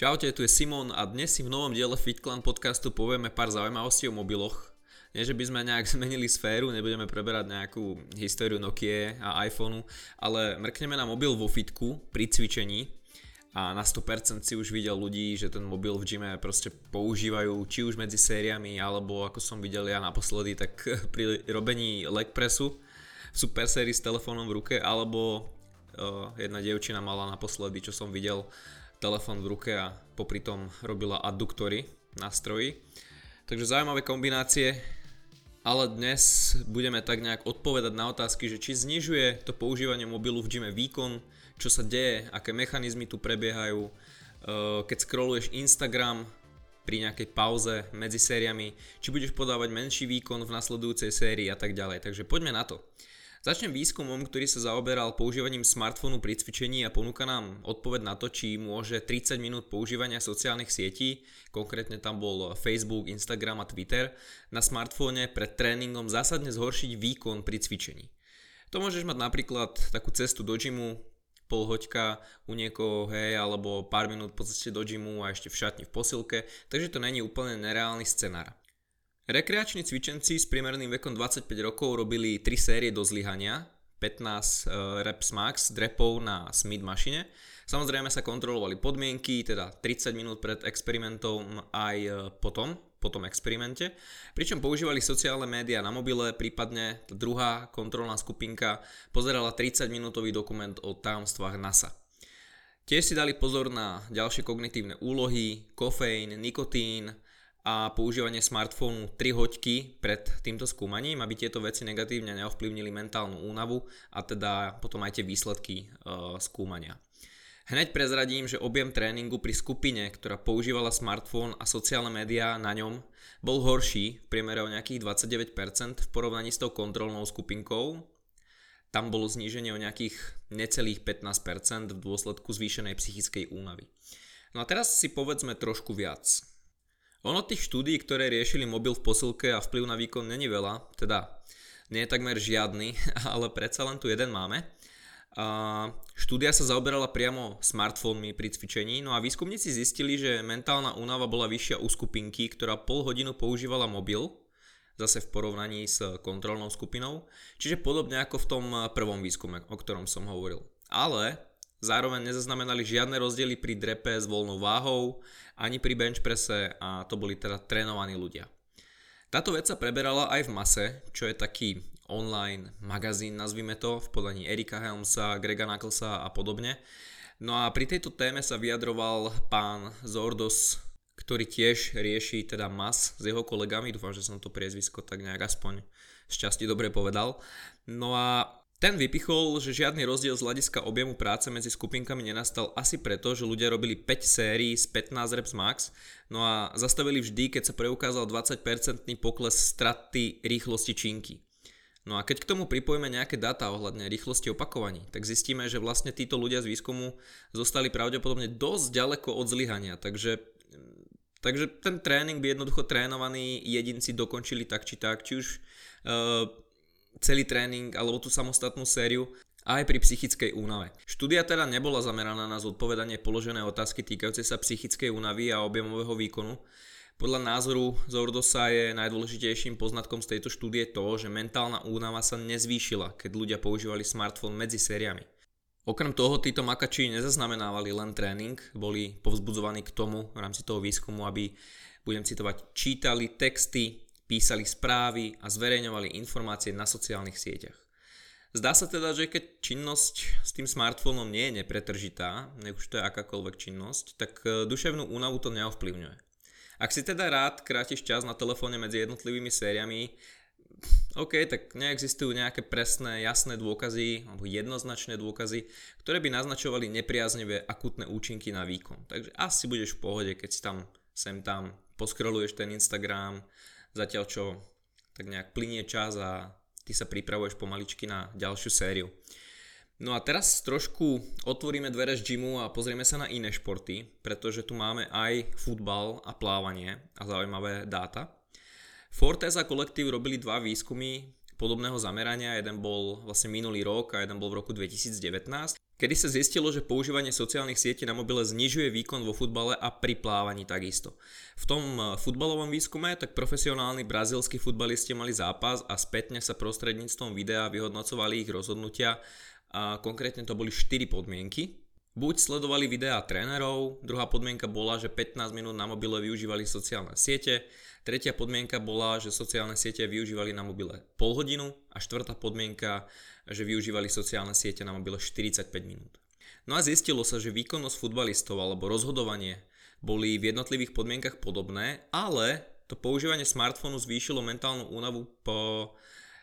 Čaute, tu je Simon a dnes si v novom diele FitClan podcastu povieme pár zaujímavostí o mobiloch. Nie, že by sme nejak zmenili sféru, nebudeme preberať nejakú históriu Nokia a iPhoneu, ale mrkneme na mobil vo fitku pri cvičení a na 100% si už videl ľudí, že ten mobil v gyme proste používajú či už medzi sériami, alebo ako som videl ja naposledy, tak pri robení leg pressu v super sérii s telefónom v ruke, alebo uh, jedna dievčina mala naposledy, čo som videl, telefón v ruke a popri tom robila adduktory na stroji. Takže zaujímavé kombinácie, ale dnes budeme tak nejak odpovedať na otázky, že či znižuje to používanie mobilu v gyme výkon, čo sa deje, aké mechanizmy tu prebiehajú, e, keď scrolluješ Instagram pri nejakej pauze medzi sériami, či budeš podávať menší výkon v nasledujúcej sérii a tak ďalej. Takže poďme na to. Začnem výskumom, ktorý sa zaoberal používaním smartfónu pri cvičení a ponúka nám odpoveď na to, či môže 30 minút používania sociálnych sietí, konkrétne tam bol Facebook, Instagram a Twitter, na smartfóne pred tréningom zásadne zhoršiť výkon pri cvičení. To môžeš mať napríklad takú cestu do gymu, pol hoďka u niekoho, hej, alebo pár minút po ceste do gymu a ešte v šatni v posilke, takže to není úplne nereálny scenár. Rekreační cvičenci s primerným vekom 25 rokov robili 3 série do zlyhania, 15 uh, reps max drepov na Smith mašine. Samozrejme sa kontrolovali podmienky, teda 30 minút pred experimentom aj uh, potom, po tom experimente. Pričom používali sociálne médiá na mobile, prípadne druhá kontrolná skupinka pozerala 30 minútový dokument o tajomstvách NASA. Tiež si dali pozor na ďalšie kognitívne úlohy, kofeín, nikotín, a používanie smartfónu 3 hoďky pred týmto skúmaním, aby tieto veci negatívne neovplyvnili mentálnu únavu a teda potom aj tie výsledky e, skúmania. Hneď prezradím, že objem tréningu pri skupine, ktorá používala smartfón a sociálne médiá na ňom, bol horší v priemere o nejakých 29% v porovnaní s tou kontrolnou skupinkou. Tam bolo zníženie o nejakých necelých 15% v dôsledku zvýšenej psychickej únavy. No a teraz si povedzme trošku viac. Ono tých štúdí, ktoré riešili mobil v posilke a vplyv na výkon není veľa, teda nie je takmer žiadny, ale predsa len tu jeden máme. A štúdia sa zaoberala priamo smartfónmi pri cvičení, no a výskumníci zistili, že mentálna únava bola vyššia u skupinky, ktorá pol hodinu používala mobil, zase v porovnaní s kontrolnou skupinou, čiže podobne ako v tom prvom výskume, o ktorom som hovoril. Ale Zároveň nezaznamenali žiadne rozdiely pri drepe s voľnou váhou, ani pri bench prese a to boli teda trénovaní ľudia. Táto vec sa preberala aj v Mase, čo je taký online magazín, nazvime to, v podaní Erika Helmsa, Grega Knucklesa a podobne. No a pri tejto téme sa vyjadroval pán Zordos, ktorý tiež rieši teda MAS s jeho kolegami, dúfam, že som to priezvisko tak nejak aspoň šťastí dobre povedal. No a ten vypichol, že žiadny rozdiel z hľadiska objemu práce medzi skupinkami nenastal asi preto, že ľudia robili 5 sérií z 15 reps max, no a zastavili vždy, keď sa preukázal 20% pokles straty rýchlosti činky. No a keď k tomu pripojíme nejaké dáta ohľadne rýchlosti opakovaní, tak zistíme, že vlastne títo ľudia z výskumu zostali pravdepodobne dosť ďaleko od zlyhania, takže Takže ten tréning by jednoducho trénovaní jedinci dokončili tak či tak, či už uh, celý tréning alebo tú samostatnú sériu aj pri psychickej únave. Štúdia teda nebola zameraná na zodpovedanie položené otázky týkajúce sa psychickej únavy a objemového výkonu. Podľa názoru Zordosa je najdôležitejším poznatkom z tejto štúdie to, že mentálna únava sa nezvýšila, keď ľudia používali smartfón medzi sériami. Okrem toho títo makači nezaznamenávali len tréning, boli povzbudzovaní k tomu v rámci toho výskumu, aby, budem citovať, čítali texty, písali správy a zverejňovali informácie na sociálnych sieťach. Zdá sa teda, že keď činnosť s tým smartfónom nie je nepretržitá, nech už to je akákoľvek činnosť, tak e, duševnú únavu to neovplyvňuje. Ak si teda rád krátiš čas na telefóne medzi jednotlivými sériami, OK, tak neexistujú nejaké presné, jasné dôkazy alebo jednoznačné dôkazy, ktoré by naznačovali nepriaznivé akutné účinky na výkon. Takže asi budeš v pohode, keď si tam sem tam poskroluješ ten Instagram, zatiaľ čo tak nejak plinie čas a ty sa pripravuješ pomaličky na ďalšiu sériu. No a teraz trošku otvoríme dvere z gymu a pozrieme sa na iné športy, pretože tu máme aj futbal a plávanie a zaujímavé dáta. Fortes a kolektív robili dva výskumy podobného zamerania, jeden bol vlastne minulý rok a jeden bol v roku 2019, kedy sa zistilo, že používanie sociálnych sietí na mobile znižuje výkon vo futbale a pri plávaní takisto. V tom e, futbalovom výskume tak profesionálni brazílsky futbalisti mali zápas a spätne sa prostredníctvom videa vyhodnocovali ich rozhodnutia a konkrétne to boli 4 podmienky, Buď sledovali videá trénerov, druhá podmienka bola, že 15 minút na mobile využívali sociálne siete, tretia podmienka bola, že sociálne siete využívali na mobile pol hodinu a štvrtá podmienka, že využívali sociálne siete na mobile 45 minút. No a zistilo sa, že výkonnosť futbalistov alebo rozhodovanie boli v jednotlivých podmienkach podobné, ale to používanie smartfónu zvýšilo mentálnu únavu po,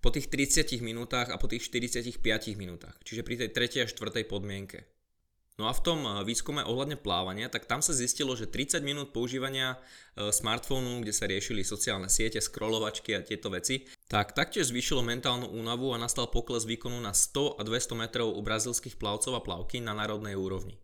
po tých 30 minútach a po tých 45 minútach, čiže pri tej tretej a štvrtej podmienke. No a v tom eh, výskume ohľadne plávania, tak tam sa zistilo, že 30 minút používania eh, smartfónu, kde sa riešili sociálne siete, scrollovačky a tieto veci, tak taktiež zvýšilo mentálnu únavu a nastal pokles výkonu na 100 a 200 metrov u brazilských plavcov a plavky na národnej úrovni.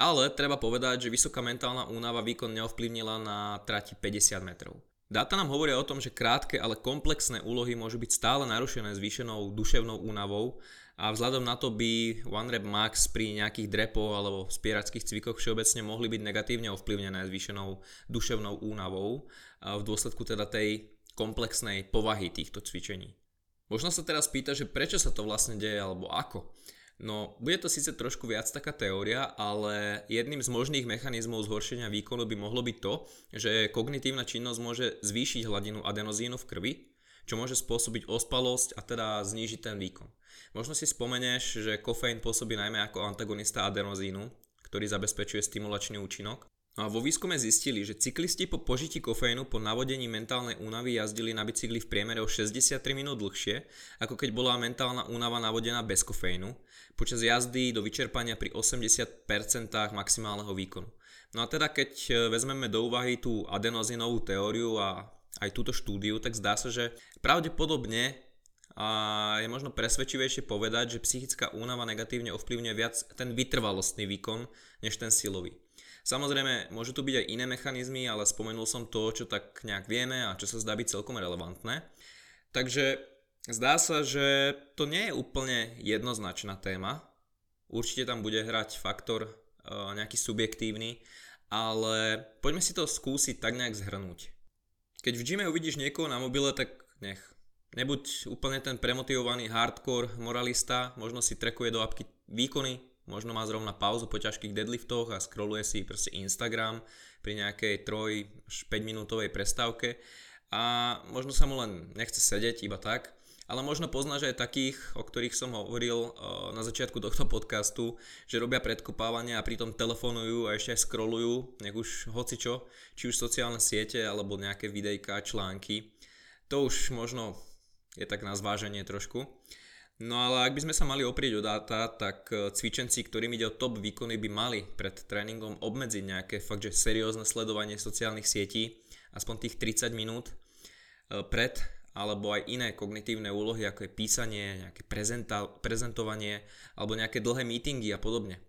Ale treba povedať, že vysoká mentálna únava výkon neovplyvnila na trati 50 metrov. Dáta nám hovoria o tom, že krátke, ale komplexné úlohy môžu byť stále narušené zvýšenou duševnou únavou a vzhľadom na to by OneRap Max pri nejakých drepoch alebo spierackých cvikoch všeobecne mohli byť negatívne ovplyvnené zvýšenou duševnou únavou v dôsledku teda tej komplexnej povahy týchto cvičení. Možno sa teraz pýta, že prečo sa to vlastne deje alebo ako. No, bude to síce trošku viac taká teória, ale jedným z možných mechanizmov zhoršenia výkonu by mohlo byť to, že kognitívna činnosť môže zvýšiť hladinu adenozínu v krvi, čo môže spôsobiť ospalosť a teda znížiť ten výkon. Možno si spomeneš, že kofeín pôsobí najmä ako antagonista adenozínu, ktorý zabezpečuje stimulačný účinok. No a vo výskume zistili, že cyklisti po požití kofeínu po navodení mentálnej únavy jazdili na bicykli v priemere o 63 minút dlhšie, ako keď bola mentálna únava navodená bez kofeínu, počas jazdy do vyčerpania pri 80% maximálneho výkonu. No a teda keď e, vezmeme do úvahy tú adenozínovú teóriu a aj túto štúdiu, tak zdá sa, že pravdepodobne a je možno presvedčivejšie povedať, že psychická únava negatívne ovplyvňuje viac ten vytrvalostný výkon, než ten silový. Samozrejme, môžu tu byť aj iné mechanizmy, ale spomenul som to, čo tak nejak vieme a čo sa zdá byť celkom relevantné. Takže zdá sa, že to nie je úplne jednoznačná téma. Určite tam bude hrať faktor e, nejaký subjektívny, ale poďme si to skúsiť tak nejak zhrnúť. Keď v gyme uvidíš niekoho na mobile, tak nech Nebuď úplne ten premotivovaný hardcore moralista, možno si trekuje do apky výkony, možno má zrovna pauzu po ťažkých deadliftoch a scrolluje si proste Instagram pri nejakej 3 až 5 minútovej prestávke a možno sa mu len nechce sedieť iba tak, ale možno poznáš aj takých, o ktorých som hovoril na začiatku tohto podcastu, že robia predkopávania a pritom telefonujú a ešte aj scrollujú, nech už hocičo, či už sociálne siete alebo nejaké videjka, články. To už možno je tak na zváženie trošku. No ale ak by sme sa mali oprieť o dáta, tak e, cvičenci, ktorým ide o top výkony, by mali pred tréningom obmedziť nejaké fakt, že seriózne sledovanie sociálnych sietí, aspoň tých 30 minút e, pred, alebo aj iné kognitívne úlohy, ako je písanie, nejaké prezenta- prezentovanie, alebo nejaké dlhé meetingy a podobne.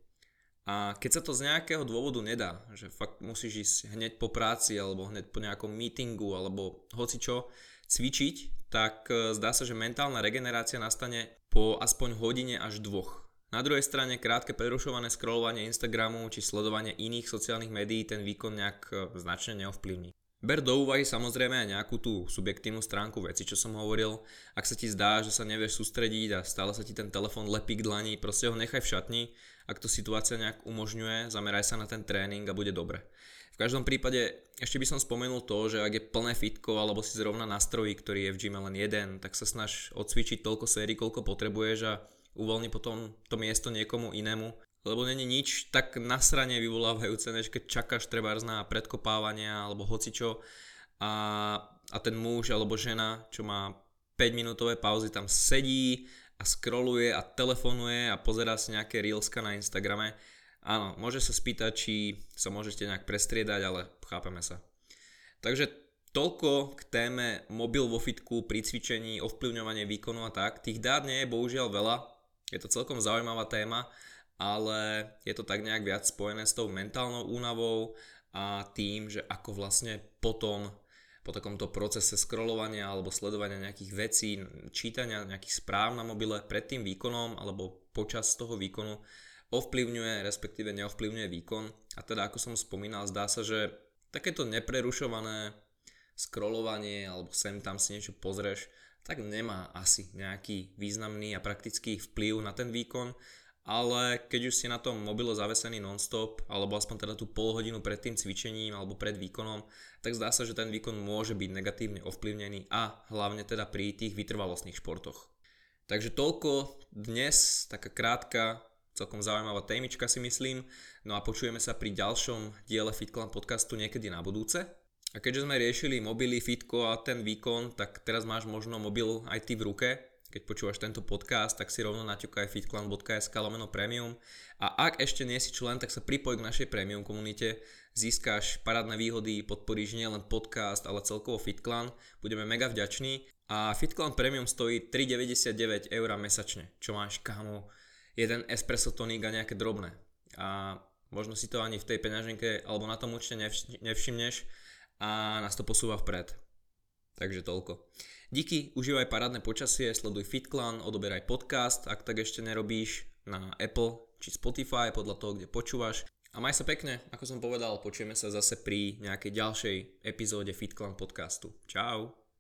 A keď sa to z nejakého dôvodu nedá, že fakt musíš ísť hneď po práci, alebo hneď po nejakom meetingu, alebo hoci čo, cvičiť, tak e, zdá sa, že mentálna regenerácia nastane po aspoň hodine až dvoch. Na druhej strane krátke prerušované scrollovanie Instagramu či sledovanie iných sociálnych médií ten výkon nejak e, značne neovplyvní. Ber do úvahy samozrejme aj nejakú tú subjektívnu stránku veci, čo som hovoril. Ak sa ti zdá, že sa nevieš sústrediť a stále sa ti ten telefón lepí k dlani, proste ho nechaj v šatni. Ak to situácia nejak umožňuje, zameraj sa na ten tréning a bude dobre. V každom prípade ešte by som spomenul to, že ak je plné fitko alebo si zrovna nastrojí, ktorý je v gyme len jeden, tak sa snaž odcvičiť toľko sérií, koľko potrebuješ a uvoľni potom to miesto niekomu inému. Lebo není nič tak nasranie vyvolávajúce, než keď čakáš treba na predkopávania alebo hocičo a, a ten muž alebo žena, čo má 5 minútové pauzy, tam sedí a scrolluje a telefonuje a pozerá si nejaké reelska na Instagrame Áno, môže sa spýtať, či sa môžete nejak prestriedať, ale chápeme sa. Takže toľko k téme mobil vo fitku pri cvičení, ovplyvňovanie výkonu a tak. Tých dát nie je bohužiaľ veľa, je to celkom zaujímavá téma, ale je to tak nejak viac spojené s tou mentálnou únavou a tým, že ako vlastne potom po takomto procese scrollovania alebo sledovania nejakých vecí, čítania nejakých správ na mobile pred tým výkonom alebo počas toho výkonu ovplyvňuje, respektíve neovplyvňuje výkon. A teda ako som spomínal, zdá sa, že takéto neprerušované scrollovanie alebo sem tam si niečo pozrieš, tak nemá asi nejaký významný a praktický vplyv na ten výkon ale keď už si na tom mobile zavesený non-stop, alebo aspoň teda tú pol hodinu pred tým cvičením alebo pred výkonom, tak zdá sa, že ten výkon môže byť negatívne ovplyvnený a hlavne teda pri tých vytrvalostných športoch. Takže toľko dnes, taká krátka, celkom zaujímavá témička si myslím, no a počujeme sa pri ďalšom diele FitClan podcastu niekedy na budúce. A keďže sme riešili mobily, fitko a ten výkon, tak teraz máš možno mobil aj ty v ruke, keď počúvaš tento podcast, tak si rovno naťukaj fitclan.sk lomeno premium. A ak ešte nie si člen, tak sa pripoj k našej premium komunite, získáš parádne výhody, podporíš nielen podcast, ale celkovo FitClan, budeme mega vďační. A FitClan Premium stojí 3,99 eur mesačne, čo máš kámo jeden espresso tonik a nejaké drobné a možno si to ani v tej peňaženke alebo na tom určite nevšimneš a nás to posúva vpred. Takže toľko. Díky, užívaj parádne počasie, sleduj FitClan, odoberaj podcast, ak tak ešte nerobíš, na Apple či Spotify, podľa toho, kde počúvaš. A maj sa pekne, ako som povedal, počujeme sa zase pri nejakej ďalšej epizóde FitClan podcastu. Čau.